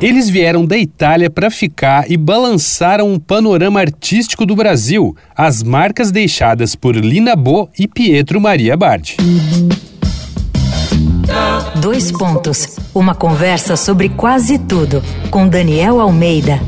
Eles vieram da Itália para ficar e balançaram um panorama artístico do Brasil, as marcas deixadas por Lina Bo e Pietro Maria Bardi. Dois pontos. Uma conversa sobre quase tudo com Daniel Almeida.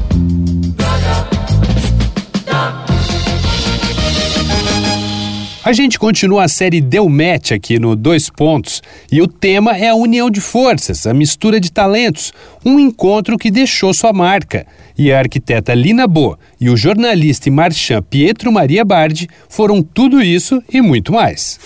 A gente continua a série Deu Match aqui no Dois Pontos e o tema é a união de forças, a mistura de talentos, um encontro que deixou sua marca. E a arquiteta Lina Bo e o jornalista e marchand Pietro Maria Bardi foram tudo isso e muito mais.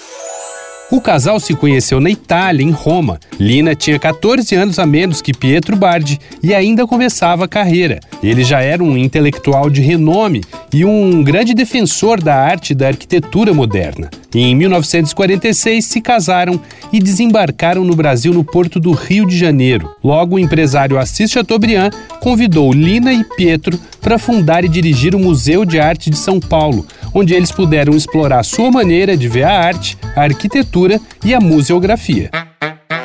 O casal se conheceu na Itália, em Roma. Lina tinha 14 anos a menos que Pietro Bardi e ainda começava a carreira. Ele já era um intelectual de renome e um grande defensor da arte e da arquitetura moderna. Em 1946 se casaram e desembarcaram no Brasil no porto do Rio de Janeiro. Logo, o empresário Assis Chateaubriand convidou Lina e Pietro para fundar e dirigir o Museu de Arte de São Paulo, onde eles puderam explorar sua maneira de ver a arte, a arquitetura e a museografia.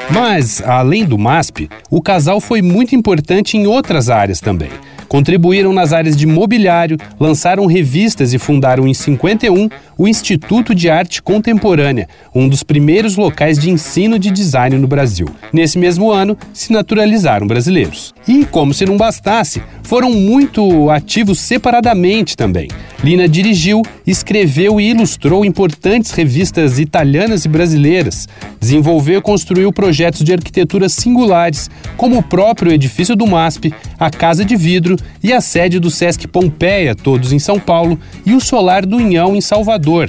Mas, além do MASP, o casal foi muito importante em outras áreas também. Contribuíram nas áreas de mobiliário, lançaram revistas e fundaram em 51 o Instituto de Arte Contemporânea, um dos primeiros locais de ensino de design no Brasil. Nesse mesmo ano, se naturalizaram brasileiros. E, como se não bastasse, foram muito ativos separadamente também. Lina dirigiu, escreveu e ilustrou importantes revistas italianas e brasileiras. Desenvolveu e construiu projetos de arquitetura singulares, como o próprio edifício do MASP, a Casa de Vidro e a sede do Sesc Pompeia, todos em São Paulo, e o Solar do Inhão, em Salvador.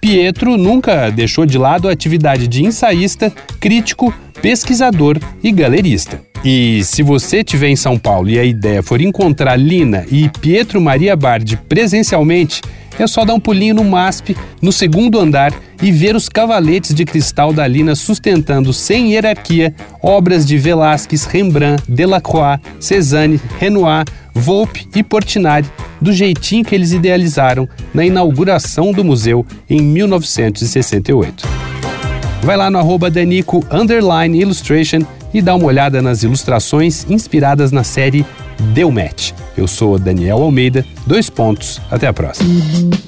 Pietro nunca deixou de lado a atividade de ensaísta, crítico, pesquisador e galerista. E se você estiver em São Paulo e a ideia for encontrar Lina e Pietro Maria Bardi presencialmente, é só dar um pulinho no MASP, no segundo andar, e ver os cavaletes de cristal da Lina sustentando sem hierarquia obras de Velázquez, Rembrandt, Delacroix, Cézanne, Renoir, Volpe e Portinari, do jeitinho que eles idealizaram na inauguração do museu em 1968. Vai lá no arroba Danico Illustration e dá uma olhada nas ilustrações inspiradas na série Deu Match. Eu sou Daniel Almeida, dois pontos, até a próxima.